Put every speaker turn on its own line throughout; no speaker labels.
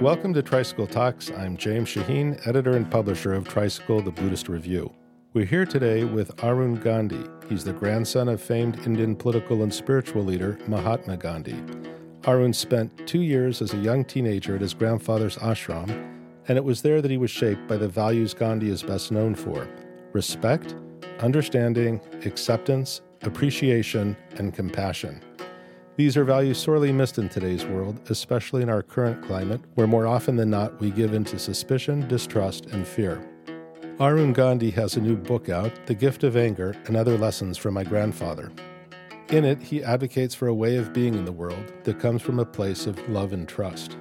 Welcome to Tricycle Talks. I'm James Shaheen, editor and publisher of Tricycle, the Buddhist Review. We're here today with Arun Gandhi. He's the grandson of famed Indian political and spiritual leader Mahatma Gandhi. Arun spent two years as a young teenager at his grandfather's ashram, and it was there that he was shaped by the values Gandhi is best known for respect, understanding, acceptance, appreciation, and compassion. These are values sorely missed in today's world, especially in our current climate, where more often than not we give in to suspicion, distrust, and fear. Arun Gandhi has a new book out, The Gift of Anger and Other Lessons from My Grandfather. In it, he advocates for a way of being in the world that comes from a place of love and trust.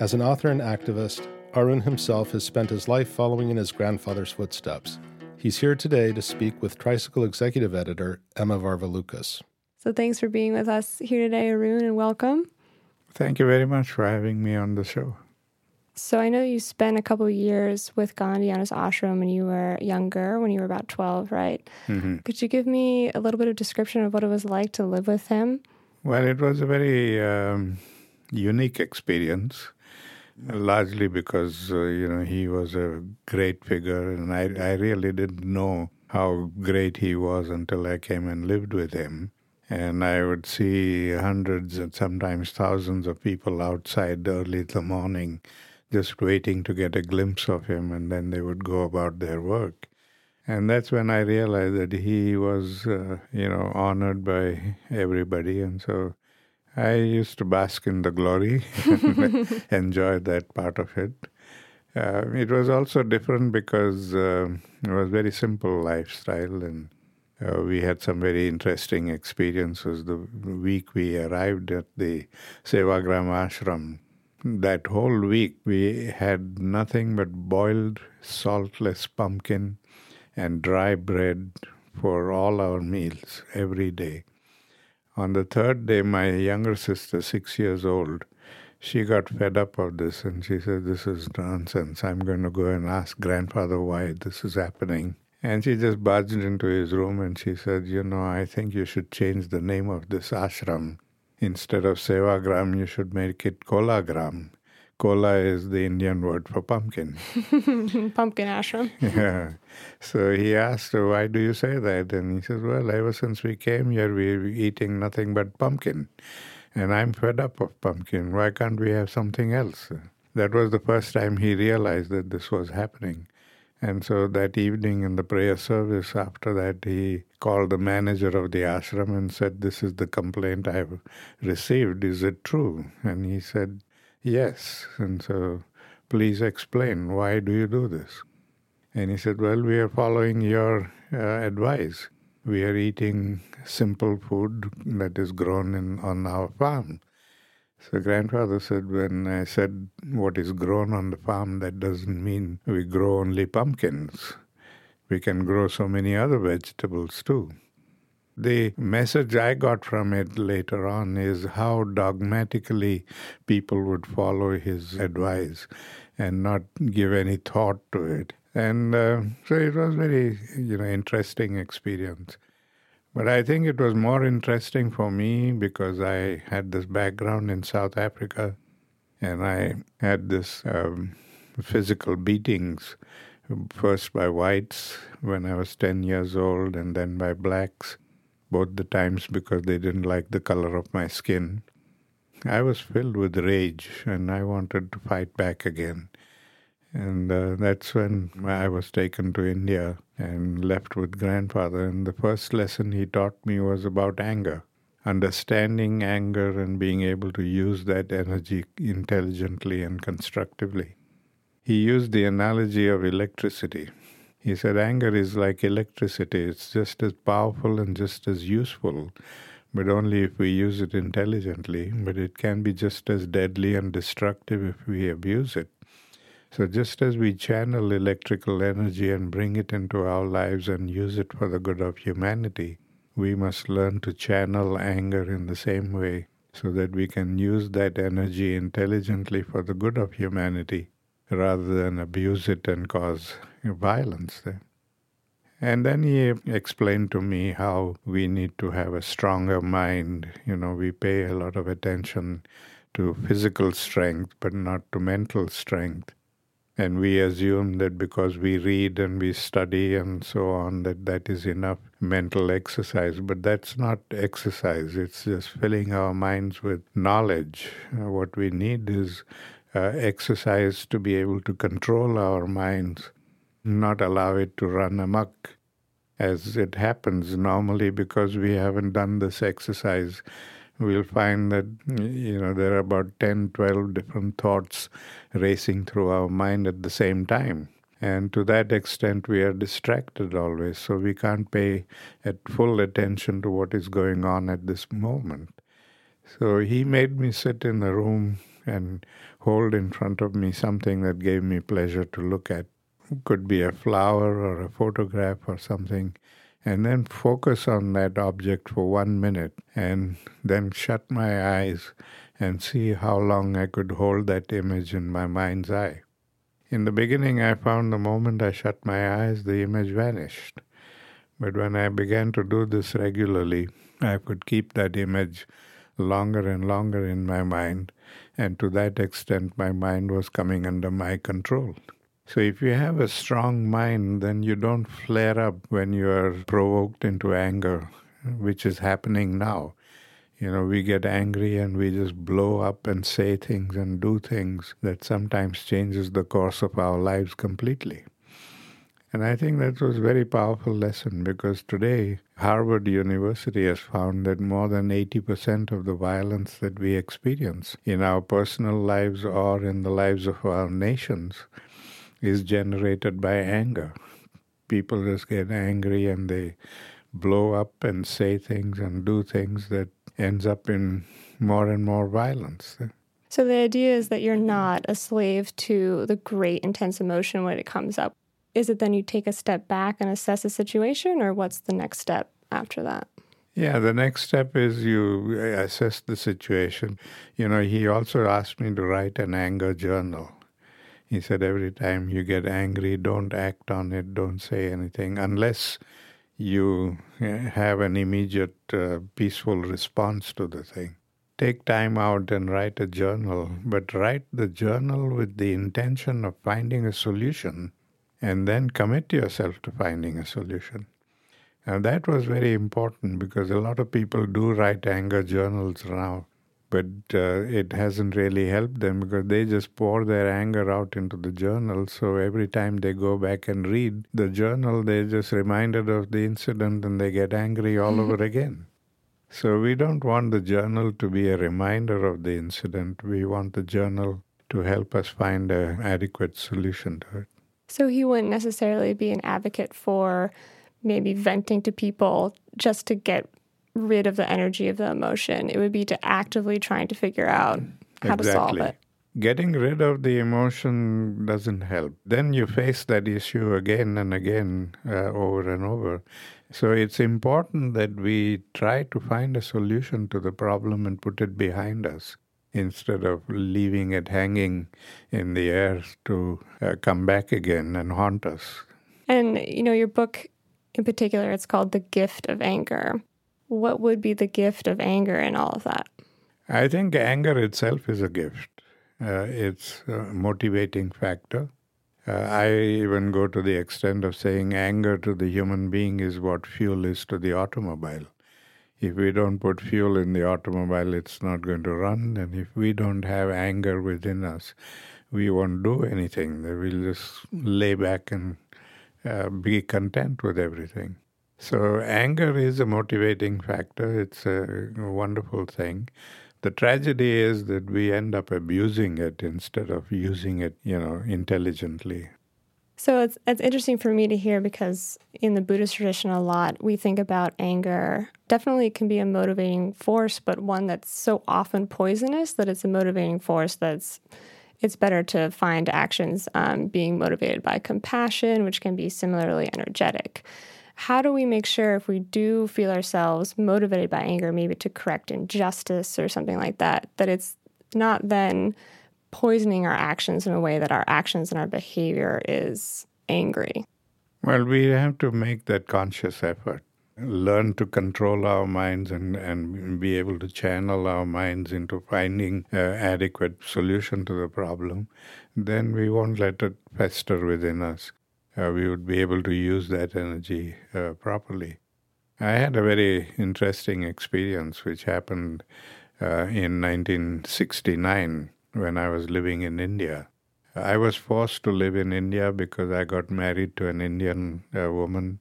As an author and activist, Arun himself has spent his life following in his grandfather's footsteps. He's here today to speak with Tricycle executive editor Emma Varvaloucas.
So thanks for being with us here today, Arun, and welcome.
Thank you very much for having me on the show.
So I know you spent a couple years with Gandhi on his ashram when you were younger, when you were about 12, right? Mm-hmm. Could you give me a little bit of description of what it was like to live with him?
Well, it was a very um, unique experience, largely because, uh, you know, he was a great figure and I, I really didn't know how great he was until I came and lived with him and I would see hundreds and sometimes thousands of people outside early in the morning just waiting to get a glimpse of him, and then they would go about their work. And that's when I realized that he was, uh, you know, honored by everybody. And so I used to bask in the glory and enjoy that part of it. Uh, it was also different because uh, it was very simple lifestyle and uh, we had some very interesting experiences the week we arrived at the Sevagram ashram. That whole week we had nothing but boiled saltless pumpkin and dry bread for all our meals every day. On the third day, my younger sister, six years old, she got fed up of this and she said, This is nonsense. I'm going to go and ask grandfather why this is happening. And she just barged into his room and she said, You know, I think you should change the name of this ashram. Instead of Sevagram, you should make it Kolagram. Kola is the Indian word for pumpkin.
pumpkin ashram.
Yeah. So he asked her, Why do you say that? And he says, Well, ever since we came here, we're eating nothing but pumpkin. And I'm fed up of pumpkin. Why can't we have something else? That was the first time he realized that this was happening. And so that evening in the prayer service, after that, he called the manager of the ashram and said, This is the complaint I have received. Is it true? And he said, Yes. And so, please explain. Why do you do this? And he said, Well, we are following your uh, advice. We are eating simple food that is grown in, on our farm. So grandfather said, when I said what is grown on the farm, that doesn't mean we grow only pumpkins. We can grow so many other vegetables too. The message I got from it later on is how dogmatically people would follow his advice and not give any thought to it. And uh, so it was very, you know, interesting experience. But I think it was more interesting for me because I had this background in South Africa and I had this um, physical beatings, first by whites when I was 10 years old, and then by blacks, both the times because they didn't like the color of my skin. I was filled with rage and I wanted to fight back again. And uh, that's when I was taken to India and left with grandfather. And the first lesson he taught me was about anger, understanding anger and being able to use that energy intelligently and constructively. He used the analogy of electricity. He said, Anger is like electricity, it's just as powerful and just as useful, but only if we use it intelligently. But it can be just as deadly and destructive if we abuse it. So, just as we channel electrical energy and bring it into our lives and use it for the good of humanity, we must learn to channel anger in the same way so that we can use that energy intelligently for the good of humanity rather than abuse it and cause violence there. And then he explained to me how we need to have a stronger mind. You know, we pay a lot of attention to physical strength, but not to mental strength. And we assume that because we read and we study and so on, that that is enough mental exercise. But that's not exercise, it's just filling our minds with knowledge. Uh, what we need is uh, exercise to be able to control our minds, not allow it to run amok as it happens normally because we haven't done this exercise we'll find that you know there are about 10 12 different thoughts racing through our mind at the same time. And to that extent we are distracted always so we can't pay at full attention to what is going on at this moment. So he made me sit in a room and hold in front of me something that gave me pleasure to look at. Could be a flower or a photograph or something and then focus on that object for one minute and then shut my eyes and see how long I could hold that image in my mind's eye. In the beginning, I found the moment I shut my eyes, the image vanished. But when I began to do this regularly, I could keep that image longer and longer in my mind, and to that extent, my mind was coming under my control. So if you have a strong mind, then you don't flare up when you are provoked into anger, which is happening now. You know, we get angry and we just blow up and say things and do things that sometimes changes the course of our lives completely. And I think that was a very powerful lesson because today Harvard University has found that more than 80% of the violence that we experience in our personal lives or in the lives of our nations is generated by anger. People just get angry and they blow up and say things and do things that ends up in more and more violence.
So the idea is that you're not a slave to the great intense emotion when it comes up. Is it then you take a step back and assess the situation, or what's the next step after that?
Yeah, the next step is you uh, assess the situation. You know, he also asked me to write an anger journal. He said, every time you get angry, don't act on it, don't say anything, unless you eh, have an immediate uh, peaceful response to the thing. Take time out and write a journal, but write the journal with the intention of finding a solution and then commit yourself to finding a solution. Now, that was very important because a lot of people do write anger journals now but uh, it hasn't really helped them because they just pour their anger out into the journal. So every time they go back and read the journal, they're just reminded of the incident and they get angry all over again. So we don't want the journal to be a reminder of the incident. We want the journal to help us find an adequate solution to it.
So he wouldn't necessarily be an advocate for maybe venting to people just to get rid of the energy of the emotion. It would be to actively trying to figure out how exactly. to solve it.
Getting rid of the emotion doesn't help. Then you face that issue again and again, uh, over and over. So it's important that we try to find a solution to the problem and put it behind us instead of leaving it hanging in the air to uh, come back again and haunt us.
And, you know, your book in particular, it's called The Gift of Anger what would be the gift of anger in all of that?
I think anger itself is a gift. Uh, it's a motivating factor. Uh, I even go to the extent of saying anger to the human being is what fuel is to the automobile. If we don't put fuel in the automobile, it's not going to run. And if we don't have anger within us, we won't do anything. We'll just lay back and uh, be content with everything. So, anger is a motivating factor. It's a wonderful thing. The tragedy is that we end up abusing it instead of using it, you know, intelligently.
So it's it's interesting for me to hear because in the Buddhist tradition a lot we think about anger. Definitely it can be a motivating force, but one that's so often poisonous that it's a motivating force that's it's better to find actions um, being motivated by compassion, which can be similarly energetic how do we make sure if we do feel ourselves motivated by anger, maybe to correct injustice or something like that, that it's not then poisoning our actions in a way that our actions and our behavior is angry?
Well, we have to make that conscious effort. learn to control our minds and, and be able to channel our minds into finding uh, adequate solution to the problem, then we won't let it fester within us. Uh, we would be able to use that energy uh, properly. I had a very interesting experience which happened uh, in 1969 when I was living in India. I was forced to live in India because I got married to an Indian uh, woman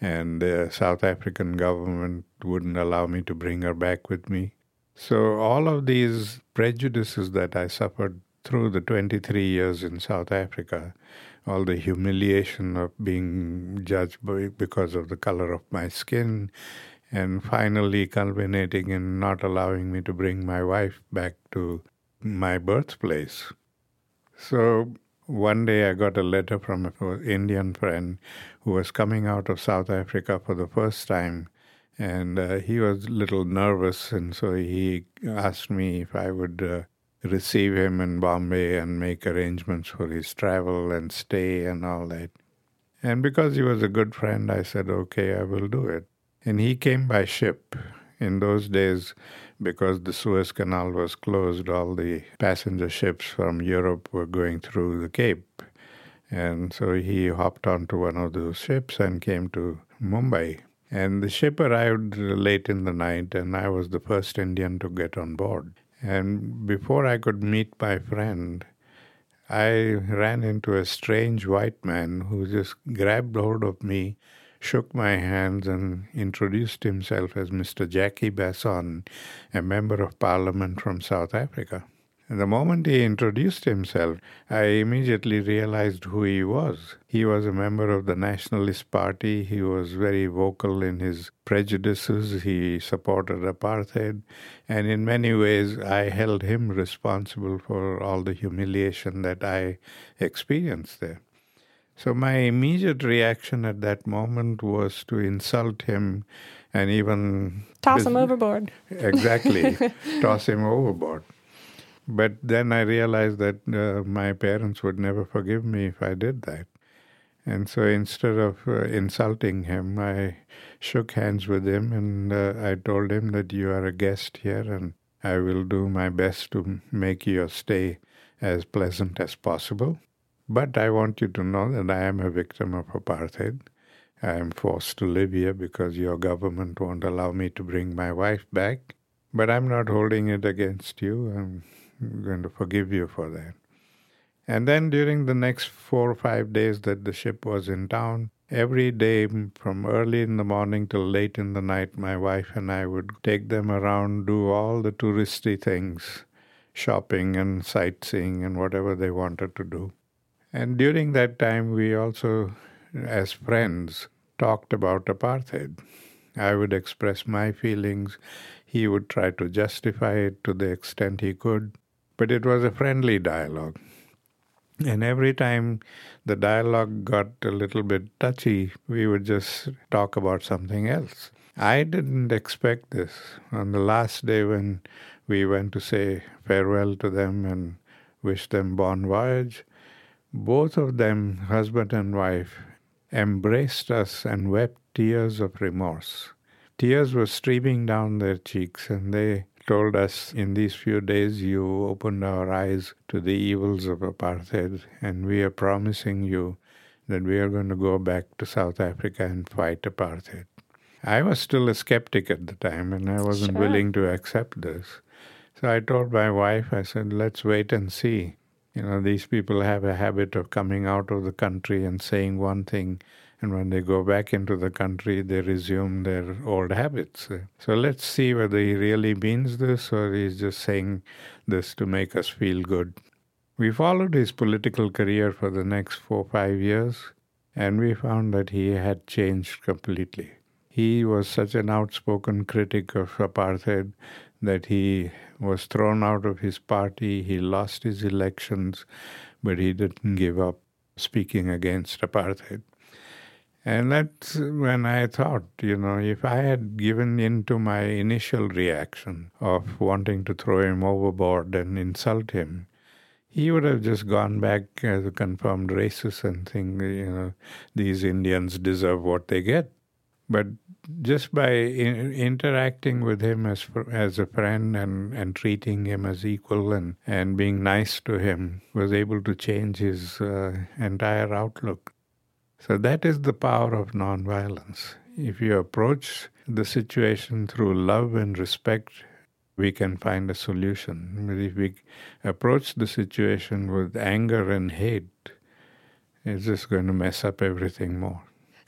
and the South African government wouldn't allow me to bring her back with me. So, all of these prejudices that I suffered through the 23 years in South Africa, all the humiliation of being judged by, because of the color of my skin, and finally culminating in not allowing me to bring my wife back to my birthplace. So, one day I got a letter from an Indian friend who was coming out of South Africa for the first time. And uh, he was a little nervous, and so he asked me if I would uh, receive him in Bombay and make arrangements for his travel and stay and all that. And because he was a good friend, I said, okay, I will do it. And he came by ship. In those days, because the Suez Canal was closed, all the passenger ships from Europe were going through the Cape. And so he hopped onto one of those ships and came to Mumbai. And the ship arrived late in the night, and I was the first Indian to get on board. And before I could meet my friend, I ran into a strange white man who just grabbed hold of me, shook my hands, and introduced himself as Mr. Japie Basson, a member of parliament from South Africa. The moment he introduced himself, I immediately realized who he was. He was a member of the Nationalist Party. He was very vocal in his prejudices. He supported apartheid. And in many ways, I held him responsible for all the humiliation that I experienced there. So my immediate reaction at that moment was to insult him and even
toss him overboard.
Exactly, toss him overboard. But then I realized that uh, my parents would never forgive me if I did that. And so instead of uh, insulting him, I shook hands with him and uh, I told him that you are a guest here and I will do my best to make your stay as pleasant as possible. But I want you to know that I am a victim of apartheid. I am forced to live here because your government won't allow me to bring my wife back. But I'm not holding it against you. I'm going to forgive you for that. And then during the next four or five days that the ship was in town, every day from early in the morning till late in the night, my wife and I would take them around, do all the touristy things, shopping and sightseeing and whatever they wanted to do. And during that time, we also, as friends, talked about apartheid. I would express my feelings. He would try to justify it to the extent he could but it was a friendly dialogue. And every time the dialogue got a little bit touchy, we would just talk about something else. I didn't expect this. On the last day when we went to say farewell to them and wish them bon voyage, both of them, husband and wife, embraced us and wept tears of remorse. Tears were streaming down their cheeks, and they told us in these few days you opened our eyes to the evils of apartheid, and we are promising you that we are going to go back to South Africa and fight apartheid. I was still a skeptic at the time, and I wasn't sure. willing to accept this. So I told my wife, I said, let's wait and see. You know, these people have a habit of coming out of the country and saying one thing and when they go back into the country, they resume their old habits. So let's see whether he really means this or he's just saying this to make us feel good. We followed his political career for the next four five years, and we found that he had changed completely. He was such an outspoken critic of apartheid that he was thrown out of his party, he lost his elections, but he didn't give up speaking against apartheid. And that's when I thought, you know, if I had given in to my initial reaction of wanting to throw him overboard and insult him, he would have just gone back as a confirmed racist and think, you know, these Indians deserve what they get. But just by in, interacting with him as as a friend and, and treating him as equal and, and being nice to him was able to change his uh, entire outlook. So that is the power of nonviolence. If you approach the situation through love and respect, we can find a solution. But if we approach the situation with anger and hate, it's just going to mess up everything more.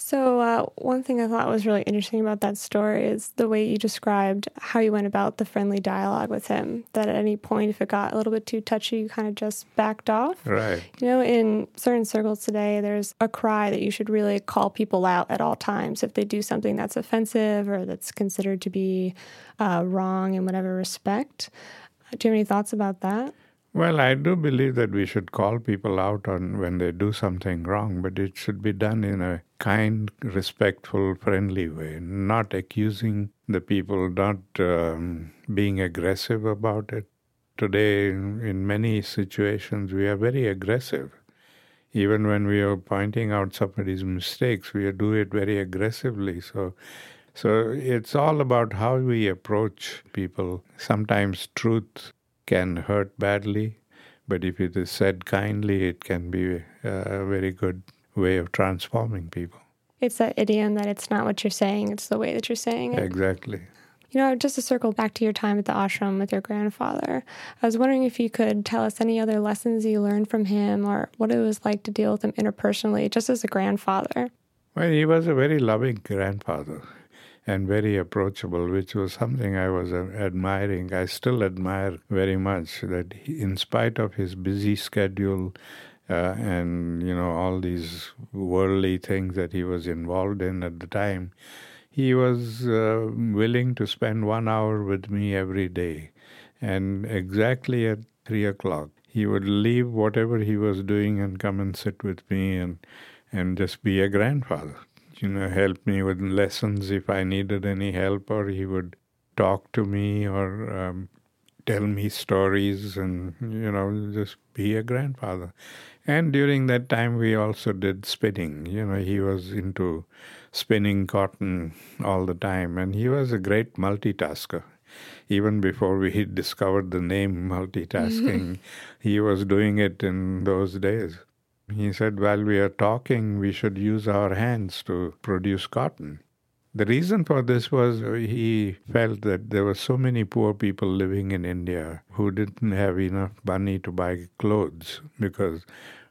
So, uh, one thing I thought was really interesting about that story is the way you described how you went about the friendly dialogue with him. That at any point, if it got a little bit too touchy, you kind of just backed off.
Right.
You know, in certain circles today, there's a cry that you should really call people out at all times if they do something that's offensive or that's considered to be uh, wrong in whatever respect. Do you have any thoughts about that?
Well, I do believe that we should call people out on when they do something wrong, but it should be done in a kind, respectful, friendly way, not accusing the people, not um, being aggressive about it. Today, in many situations, we are very aggressive. Even when we are pointing out somebody's mistakes, we do it very aggressively. So, so it's all about how we approach people. Sometimes truth can hurt badly, but if it is said kindly, it can be uh, a very good way of transforming people.
It's that idiom that it's not what you're saying, it's the way that you're saying it.
Exactly.
You know, just to circle back to your time at the ashram with your grandfather, I was wondering if you could tell us any other lessons you learned from him or what it was like to deal with him interpersonally, just as a grandfather.
Well, he was a very loving grandfather and very approachable, which was something I was uh, admiring. I still admire very much that he, in spite of his busy schedule uh, and you know all these worldly things that he was involved in at the time, he was uh, willing to spend one hour with me every day, and exactly at three o'clock he would leave whatever he was doing and come and sit with me and and just be a grandfather you know, help me with lessons if I needed any help, or he would talk to me or um, tell me stories and, you know, just be a grandfather. And during that time, we also did spinning. You know, he was into spinning cotton all the time, and he was a great multitasker. Even before we discovered the name multitasking, he was doing it in those days. He said, while we are talking, we should use our hands to produce cotton. The reason for this was he felt that there were so many poor people living in India who didn't have enough money to buy clothes because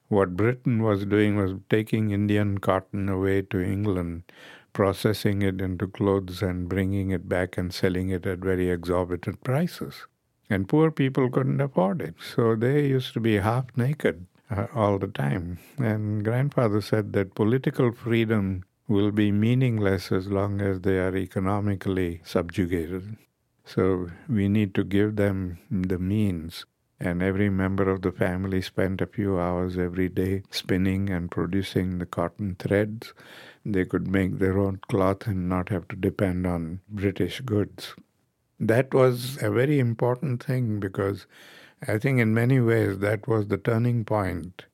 what Britain was doing was taking Indian cotton away to England, processing it into clothes and bringing it back and selling it at very exorbitant prices. And poor people couldn't afford it, so they used to be half naked uh, all the time. And grandfather said that political freedom will be meaningless as long as they are economically subjugated. So we need to give them the means. And every member of the family spent a few hours every day spinning and producing the cotton threads. They could make their own cloth and not have to depend on British goods. That was a very important thing because I think in many ways that was the turning point.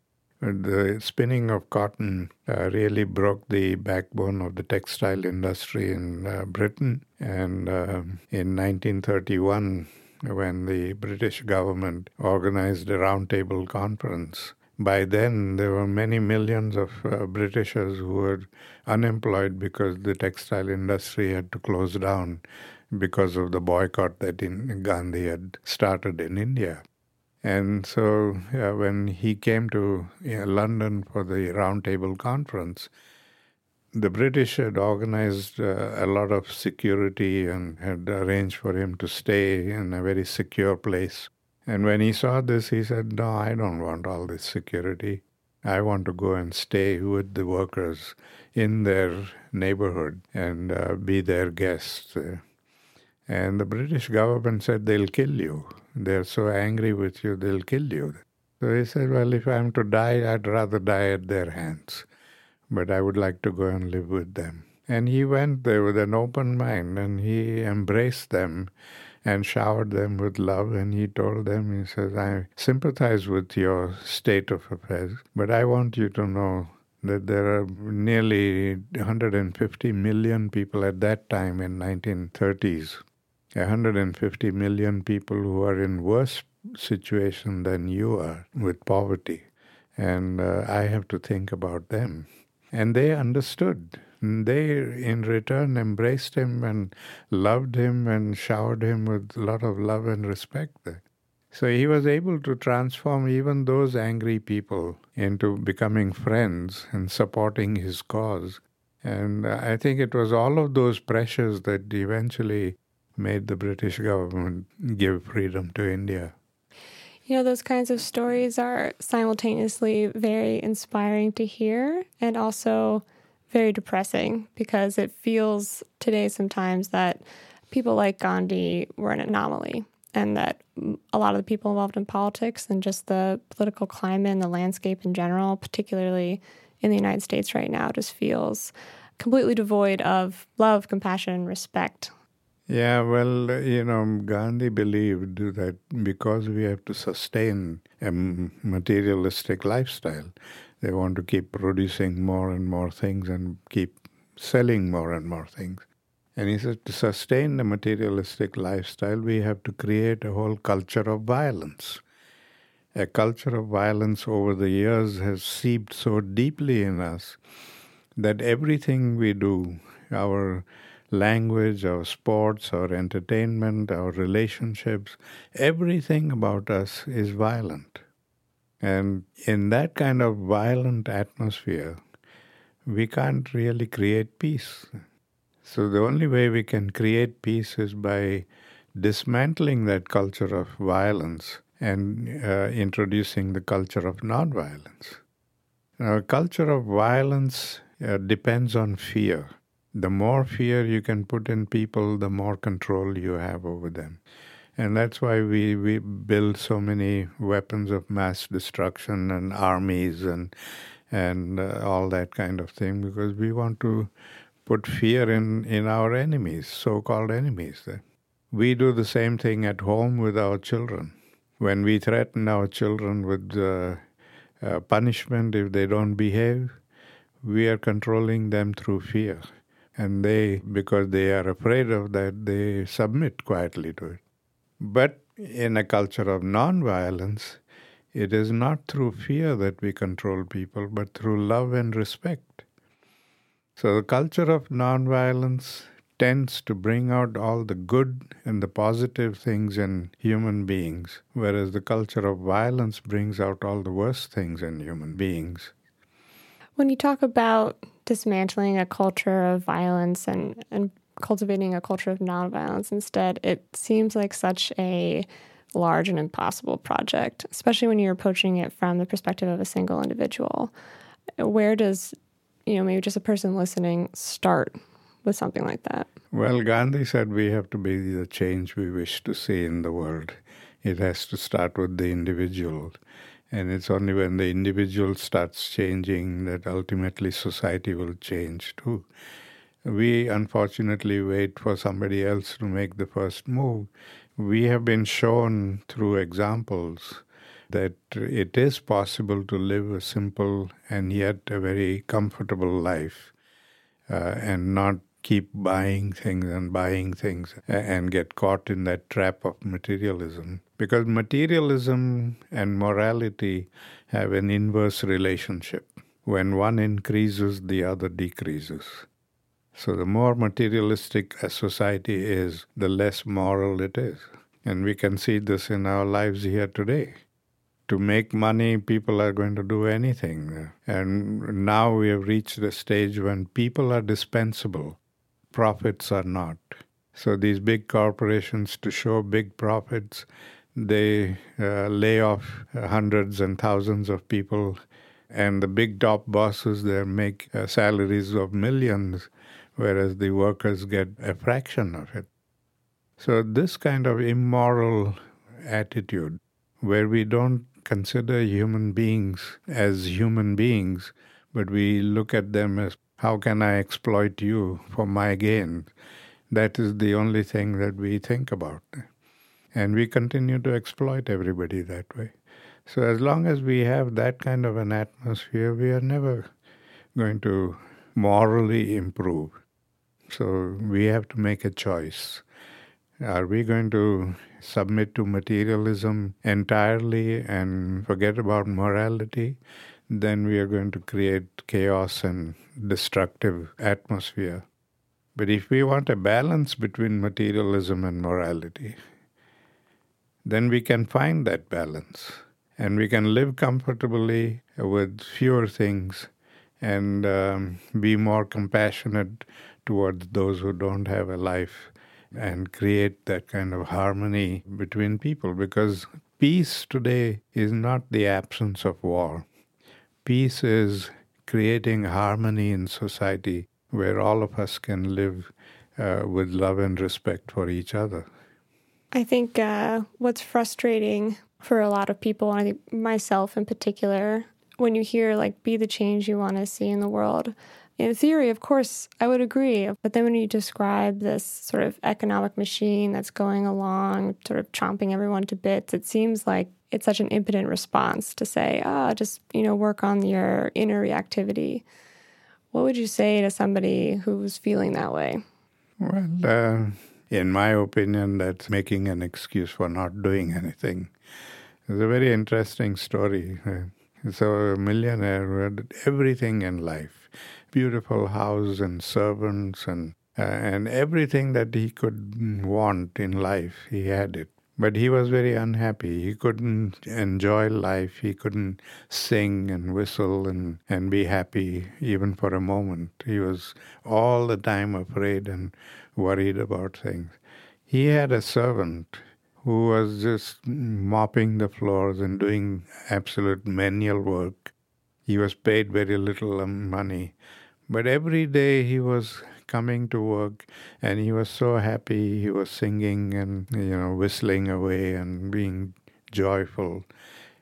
The spinning of cotton uh, really broke the backbone of the textile industry in uh, Britain. And uh, in 1931, when the British government organized a roundtable conference, by then there were many millions of uh, Britishers who were unemployed because the textile industry had to close down because of the boycott that in Gandhi had started in India. And so when he came to you know, London for the Roundtable Conference, the British had organized uh, a lot of security and had arranged for him to stay in a very secure place. And when he saw this, he said, No, I don't want all this security. I want to go and stay with the workers in their neighborhood and uh, be their guest. And the British government said, They'll kill you. They're so angry with you, they'll kill you. So he said, Well, if I'm to die, I'd rather die at their hands. But I would like to go and live with them. And he went there with an open mind and he embraced them and showered them with love. And he told them, He says, I sympathize with your state of affairs, but I want you to know that there are nearly 150 million people at that time in 1930s 150 million people who are in worse situation than you are with poverty. And uh, i have to think about them. And they understood. They in return embraced him and loved him and showered him with a lot of love and respect so he was able to transform even those angry people into becoming friends and supporting his cause. And I think it was all of those pressures that eventually made the British government give freedom to India.
You know, those kinds of stories are simultaneously very inspiring to hear and also very depressing because it feels today sometimes that people like Gandhi were an anomaly and that a lot of the people involved in politics and just the political climate and the landscape in general, particularly in the United States right now, just feels completely devoid of love, compassion, respect.
Yeah, well, you know, Gandhi believed that because we have to sustain a materialistic lifestyle, they want to keep producing more and more things and keep selling more and more things. And he said to sustain the materialistic lifestyle, we have to create a whole culture of violence. A culture of violence over the years has seeped so deeply in us that everything we do, our language, our sports, our entertainment, our relationships, everything about us is violent. And in that kind of violent atmosphere, we can't really create peace. So the only way we can create peace is by dismantling that culture of violence and uh, introducing the culture of nonviolence. Now, a culture of violence uh, depends on fear. The more fear you can put in people, the more control you have over them. And that's why we, we build so many weapons of mass destruction and armies and, and uh, all that kind of thing, because we want to put fear in, in our enemies, so called enemies. We do the same thing at home with our children. When we threaten our children with uh, uh, punishment if they don't behave, we are controlling them through fear. And they, because they are afraid of that, they submit quietly to it. But in a culture of nonviolence, it is not through fear that we control people, but through love and respect. So the culture of nonviolence tends to bring out all the good and the positive things in human beings, whereas the culture of violence brings out all the worst things in human beings.
When you talk about dismantling a culture of violence and, and cultivating a culture of nonviolence instead, it seems like such a large and impossible project, especially when you're approaching it from the perspective of a single individual. Where does you know, maybe just a person listening start with something like that?
Well, Gandhi said we have to be the change we wish to see in the world. It has to start with the individual. And it's only when the individual starts changing that ultimately society will change too. We unfortunately wait for somebody else to make the first move. We have been shown through examples that it is possible to live a simple and yet a very comfortable life uh, and not keep buying things and buying things and get caught in that trap of materialism. Because materialism and morality have an inverse relationship. When one increases, the other decreases. So the more materialistic a society is, the less moral it is. And we can see this in our lives here today to make money, people are going to do anything. And now we have reached a stage when people are dispensable, profits are not. So these big corporations, to show big profits, they uh, lay off hundreds and thousands of people, and the big top bosses there make uh, salaries of millions, whereas the workers get a fraction of it. So this kind of immoral attitude, where we don't consider human beings as human beings, but we look at them as how can I exploit you for my gain? That is the only thing that we think about. And we continue to exploit everybody that way. So, as long as we have that kind of an atmosphere, we are never going to morally improve. So we have to make a choice. Are we going to submit to materialism entirely and forget about morality? Then we are going to create chaos and destructive atmosphere. But if we want a balance between materialism and morality, then we can find that balance and we can live comfortably with fewer things and um, be more compassionate towards those who don't have a life and create that kind of harmony between people because peace today is not the absence of war. Peace is creating harmony in society where all of us can live uh, with love and respect for each other.
I think uh, what's frustrating for a lot of people, and I think myself in particular, when you hear like be the change you want to see in the world, in theory, of course, I would agree. But then when you describe this sort of economic machine that's going along, sort of chomping everyone to bits, it seems like it's such an impotent response to say, oh, just, you know, work on your inner reactivity. What would you say to somebody who's feeling that way?
Well, uh, in my opinion, that's making an excuse for not doing anything. It's a very interesting story. So, a millionaire who had everything in life beautiful house and servants and, uh, and everything that he could want in life, he had it. But he was very unhappy. He couldn't enjoy life. He couldn't sing and whistle and, and be happy even for a moment. He was all the time afraid and worried about things. He had a servant who was just mopping the floors and doing absolute menial work. He was paid very little money. But every day he was coming to work and he was so happy. He was singing and you know whistling away and being joyful.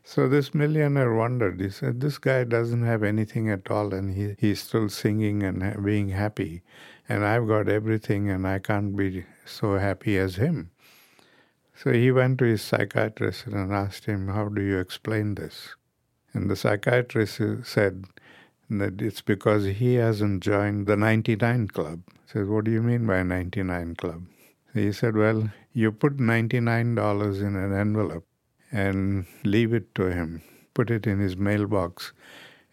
So this millionaire wondered. He said this guy doesn't have anything at all and he, he's still singing and being happy. And i've got everything and i can't be so happy as him. So he went to his psychiatrist and asked him how do you explain this? And the psychiatrist said that it's because he hasn't joined the 99 club. I said, What do you mean by 99 club? He said, Well, you put $99 in an envelope and leave it to him, put it in his mailbox,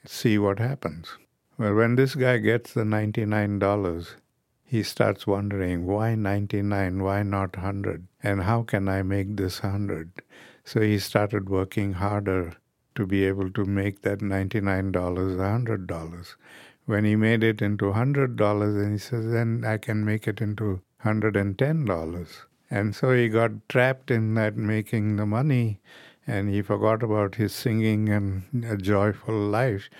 see what happens. Well, when this guy gets the $99, he starts wondering why 99, why not 100, and how can I make this 100? So he started working harder to be able to make that $99 $100. When he made it into $100, and he says, then I can make it into $110. And so he got trapped in that making the money and he forgot about his singing and a joyful life.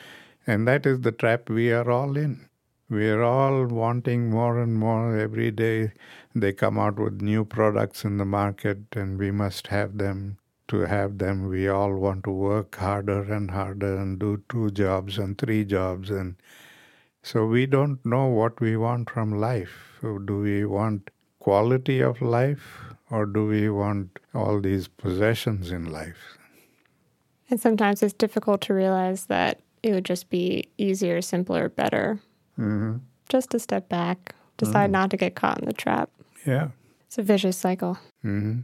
And that is the trap we are all in. We are all wanting more and more every day. They come out with new products in the market and we must have them to have them. We all want to work harder and harder and do two jobs and three jobs. And so we don't know what we want from life. Do we want quality of life or do we want all these possessions in life?
And sometimes it's difficult to realize that it would just be easier, simpler, better. Mm-hmm. Just to step back, decide mm-hmm. not to get caught in the trap.
Yeah.
It's a vicious cycle.
Mm-hmm.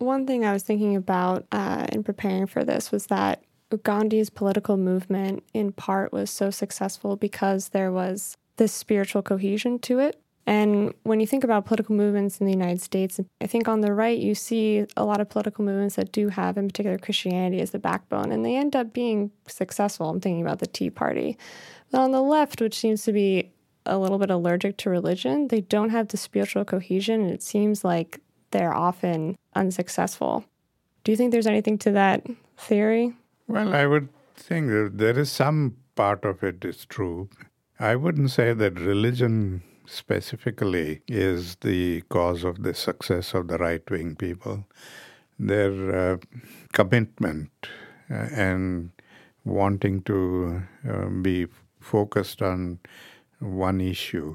One thing I was thinking about uh, in preparing for this was that Gandhi's political movement, in part, was so successful because there was this spiritual cohesion to it. And when you think about political movements in the United States, I think on the right, you see a lot of political movements that do have, in particular, Christianity as the backbone, and they end up being successful. I'm thinking about the Tea Party. But on the left, which seems to be a little bit allergic to religion, they don't have the spiritual cohesion, and it seems like they're often unsuccessful. Do you think there's anything to that theory?
Well, I would think that there is some part of it is true. I wouldn't say that religion specifically is the cause of the success of the right wing people. Their uh, commitment uh, and wanting to uh, be focused on one issue,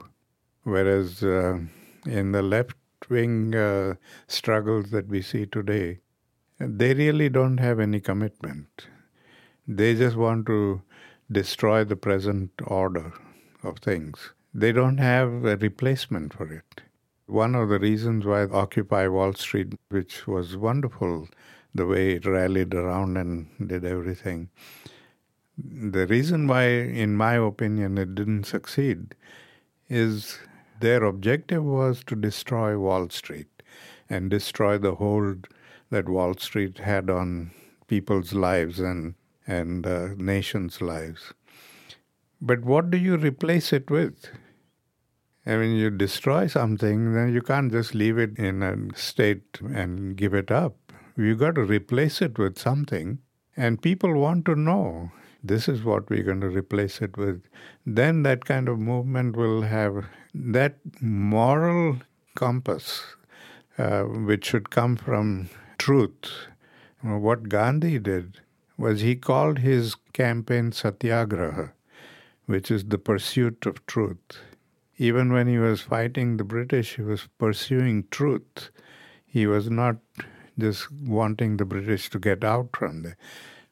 whereas uh, in the left wing uh, struggles that we see today, they really don't have any commitment. They just want to destroy the present order of things. They don't have a replacement for it. One of the reasons why Occupy Wall Street, which was wonderful, the way it rallied around and did everything, the reason why, in my opinion, it didn't succeed is their objective was to destroy Wall Street and destroy the hold that Wall Street had on people's lives and and uh, nations' lives. But what do you replace it with? I mean, you destroy something, then you can't just leave it in a state and give it up. You've got to replace it with something, and people want to know this is what we're going to replace it with. Then that kind of movement will have that moral compass, uh, which should come from truth. What Gandhi did was he called his campaign Satyagraha, which is the pursuit of truth. Even when he was fighting the British, he was pursuing truth. He was not just wanting the British to get out from there.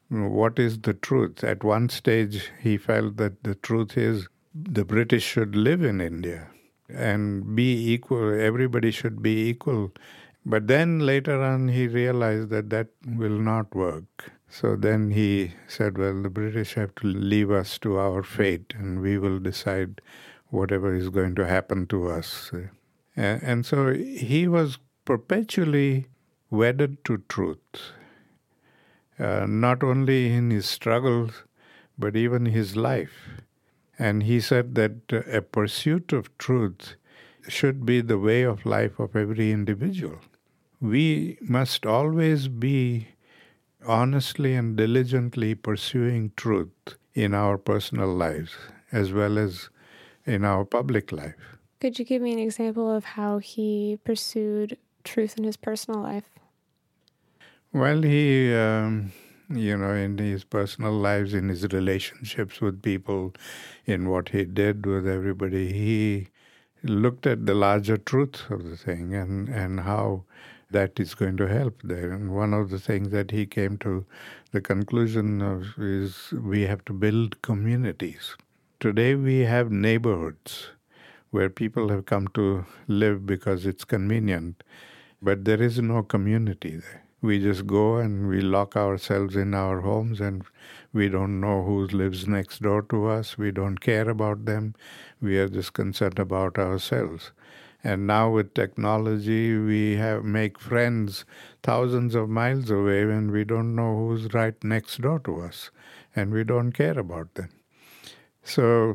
What is the truth? At one stage, he felt that the truth is the British should live in India and be equal, everybody should be equal. But then later on, he realized that that will not work. So then he said, Well, the British have to leave us to our fate, and we will decide whatever is going to happen to us. And, so he was perpetually wedded to truth, uh, not only in his struggles, but even his life. And he said that a pursuit of truth should be the way of life of every individual. We must always be honestly and diligently pursuing truth in our personal lives as well as in our public life.
Could you give me an example of how he pursued truth in his personal life?
Well, he, um, you know, in his personal lives, in his relationships with people, in what he did with everybody, he looked at the larger truth of the thing and, and how that is going to help there. And one of the things that he came to the conclusion of is we have to build communities. Today we have neighborhoods where people have come to live because it's convenient, but there is no community there. We just go and we lock ourselves in our homes and we don't know who lives next door to us. We don't care about them. We are just concerned about ourselves. And now with technology, we have make friends thousands of miles away and we don't know who's right next door to us, and we don't care about them. So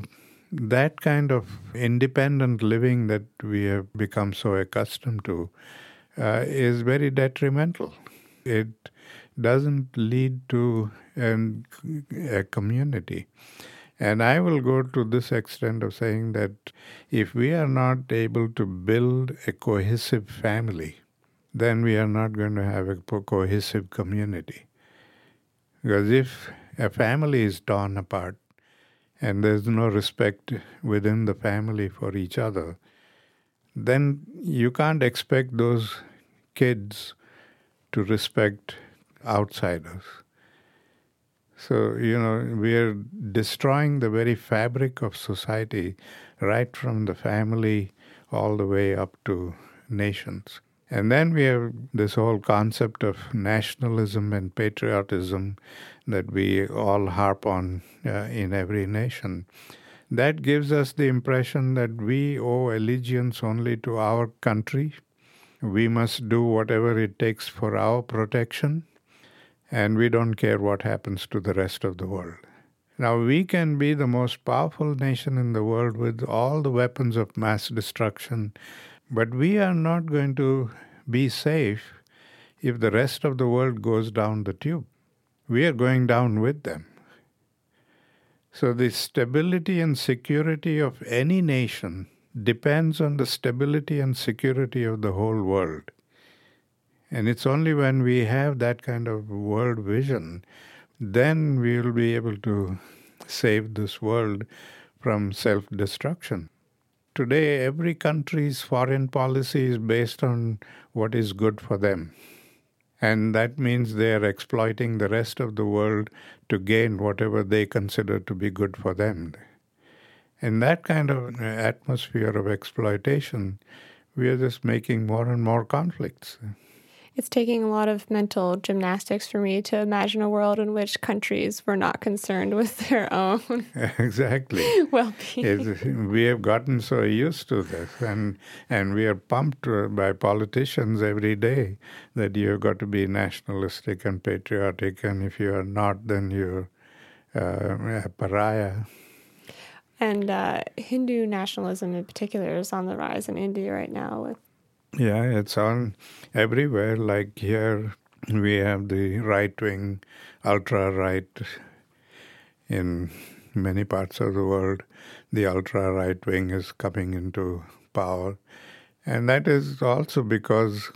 that kind of independent living that we have become so accustomed to uh, is very detrimental. It doesn't lead to an, a community. And I will go to this extent of saying that if we are not able to build a cohesive family, then we are not going to have a cohesive community. Because if a family is torn apart, and there's no respect within the family for each other, then you can't expect those kids to respect outsiders. So, you know, we are destroying the very fabric of society right from the family all the way up to nations. And then we have this whole concept of nationalism and patriotism that we all harp on uh, in every nation. That gives us the impression that we owe allegiance only to our country. We must do whatever it takes for our protection, and we don't care what happens to the rest of the world. Now, we can be the most powerful nation in the world with all the weapons of mass destruction, but we are not going to be safe if the rest of the world goes down the tube we are going down with them. So, the stability and security of any nation depends on the stability and security of the whole world. And it's only when we have that kind of world vision, then we will be able to save this world from self destruction. Today, every country's foreign policy is based on what is good for them. And that means they are exploiting the rest of the world to gain whatever they consider to be good for them. In that kind of atmosphere of exploitation, we are just making more and more conflicts
it's taking a lot of mental gymnastics for me to imagine a world in which countries were not concerned with their own
exactly
well-being.
we have gotten so used to this, and and we are pumped by politicians every day that you've got to be nationalistic and patriotic, and if you are not, then you're uh, a pariah.
And uh, Hindu nationalism in particular is on the rise in India right now
yeah, it's on everywhere. Like here, we have the right wing, ultra right in many parts of the world. The ultra right wing is coming into power. And that is also because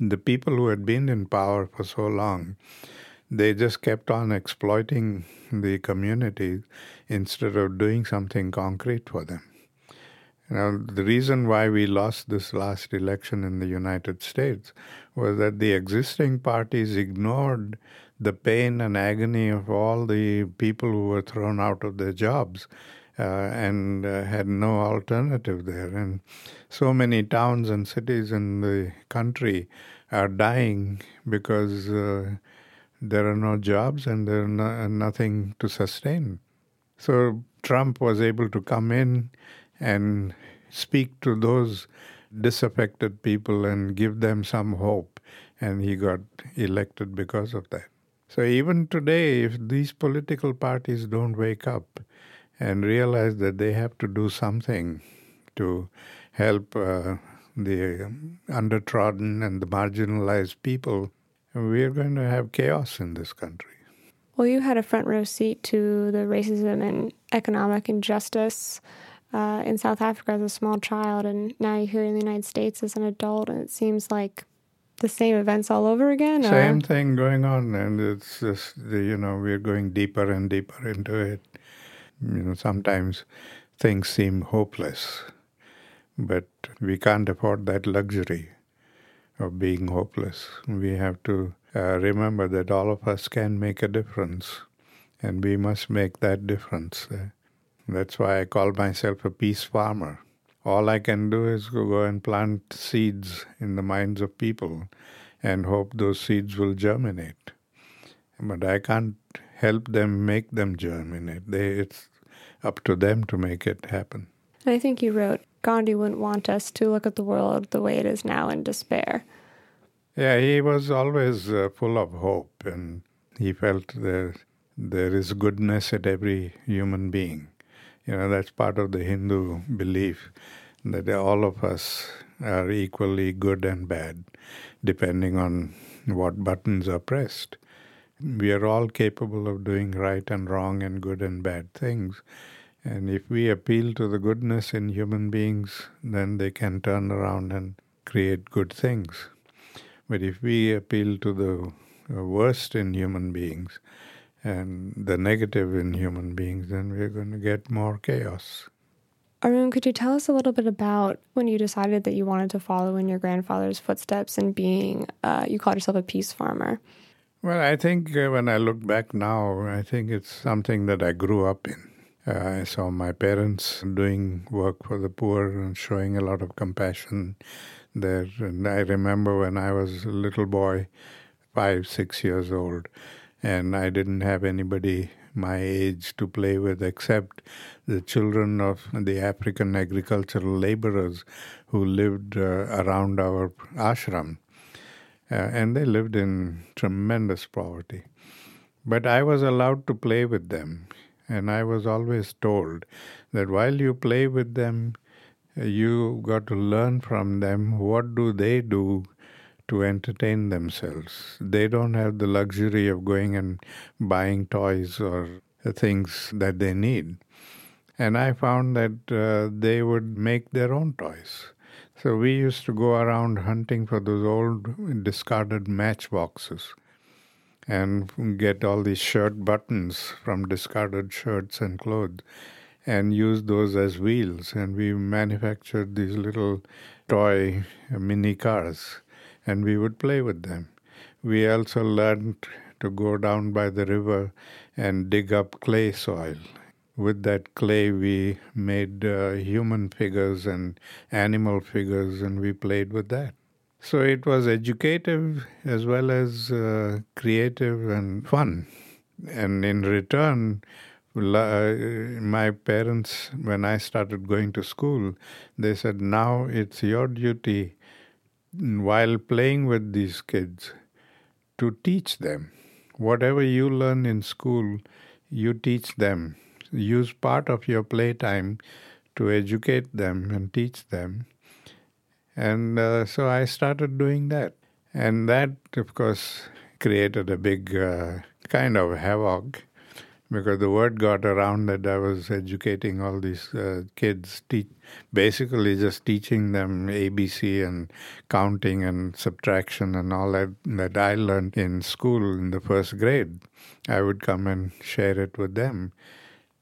the people who had been in power for so long, they just kept on exploiting the communities instead of doing something concrete for them. Now, the reason why we lost this last election in the United States was that the existing parties ignored the pain and agony of all the people who were thrown out of their jobs uh, and uh, had no alternative there. And so many towns and cities in the country are dying because uh, there are no jobs and there are no, nothing to sustain. So Trump was able to come in and speak to those disaffected people and give them some hope. And he got elected because of that. So even today, if these political parties don't wake up and realize that they have to do something to help uh, the undertrodden and the marginalized people, we are going to have chaos in this country.
Well, you had a front row seat to the racism and economic injustice uh, in South Africa as a small child, and now you're here in the United States as an adult, and it seems like the same events all over again.
Same thing going on, and it's just you know we're going deeper and deeper into it. You know, sometimes things seem hopeless, but we can't afford that luxury of being hopeless. We have to uh, remember that all of us can make a difference, and we must make that difference. Uh, that's why I call myself a peace farmer. All I can do is go and plant seeds in the minds of people and hope those seeds will germinate. But I can't help them make them germinate. They, it's up to them to make it happen.
I think you wrote Gandhi wouldn't want us to look at the world the way it is now in despair.
Yeah, he was always uh, full of hope and he felt that there is goodness at every human being. You know, that's part of the Hindu belief that all of us are equally good and bad, depending on what buttons are pressed. We are all capable of doing right and wrong and good and bad things. And if we appeal to the goodness in human beings, then they can turn around and create good things. But if we appeal to the worst in human beings, and the negative in human beings, then we're going to get more chaos.
Arun, could you tell us a little bit about when you decided that you wanted to follow in your grandfather's footsteps and being, uh, you called yourself a peace farmer?
Well, I think uh, when I look back now, I think it's something that I grew up in. Uh, I saw my parents doing work for the poor and showing a lot of compassion there. And I remember when I was a little boy, five, six years old, and I didn't have anybody my age to play with except the children of the African agricultural laborers who lived uh, around our ashram. Uh, and they lived in tremendous poverty. But I was allowed to play with them, and I was always told that while you play with them, you got to learn from them what do they do to entertain themselves. They don't have the luxury of going and buying toys or things that they need. And I found that uh, they would make their own toys. So we used to go around hunting for those old discarded matchboxes and get all these shirt buttons from discarded shirts and clothes and use those as wheels. And we manufactured these little toy mini cars and we would play with them. we also learned to go down by the river and dig up clay soil. With that clay, we made uh, human figures and animal figures, and we played with that. So it was educative as well as uh, creative and fun. And in return, uh, my parents, when I started going to school, they said, now it's your duty while playing with these kids to teach them. Whatever you learn in school, you teach them. Use part of your playtime to educate them and teach them. And uh, so I started doing that. And that, of course, created a big uh, kind of havoc because the word got around that I was educating all these uh, kids, te- basically just teaching them ABC and counting and subtraction and all that that I learned in school in the first grade. I would come and share it with them.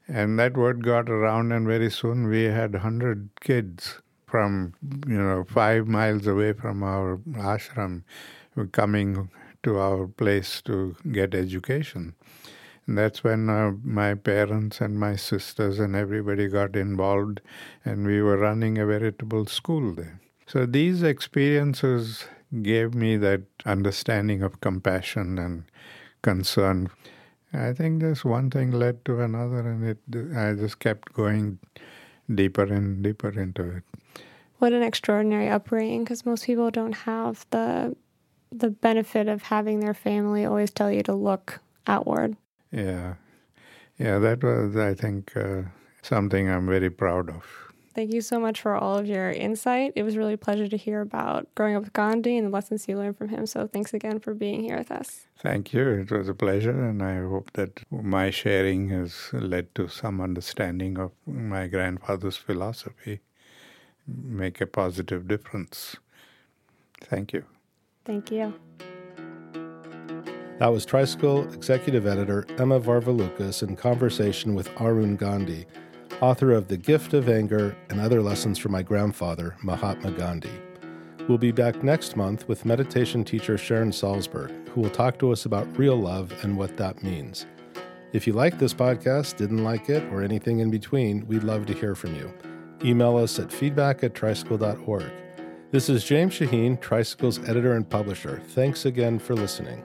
And that word got around, and very soon we had 100 kids from, you know, five miles away from our ashram coming to our place to get education. And that's when uh, my parents and my sisters and everybody got involved, and we were running a veritable school there. So these experiences gave me that understanding of compassion and concern. I think this one thing led to another, and it I just kept going deeper and deeper into it.
What an extraordinary upbringing! Because most people don't have the the benefit of having their family always tell you to look outward.
Yeah. Yeah, that was, I think, uh, something I'm very proud of.
Thank you so much for all of your insight. It was really a pleasure to hear about growing up with Gandhi and the lessons you learned from him. So thanks again for being here with us.
Thank you. It was a pleasure, and I hope that my sharing has led to some understanding of my grandfather's philosophy, make a positive difference. Thank you.
Thank you.
That was Tricycle executive editor Emma Varvaloucas in conversation with Arun Gandhi, author of The Gift of Anger and Other Lessons from My Grandfather, Mahatma Gandhi. We'll be back next month with meditation teacher Sharon Salzberg, who will talk to us about real love and what that means. If you like this podcast, didn't like it, or anything in between, we'd love to hear from you. Email us at feedback at tricycle.org. This is James Shaheen, Tricycle's editor and publisher. Thanks again for listening.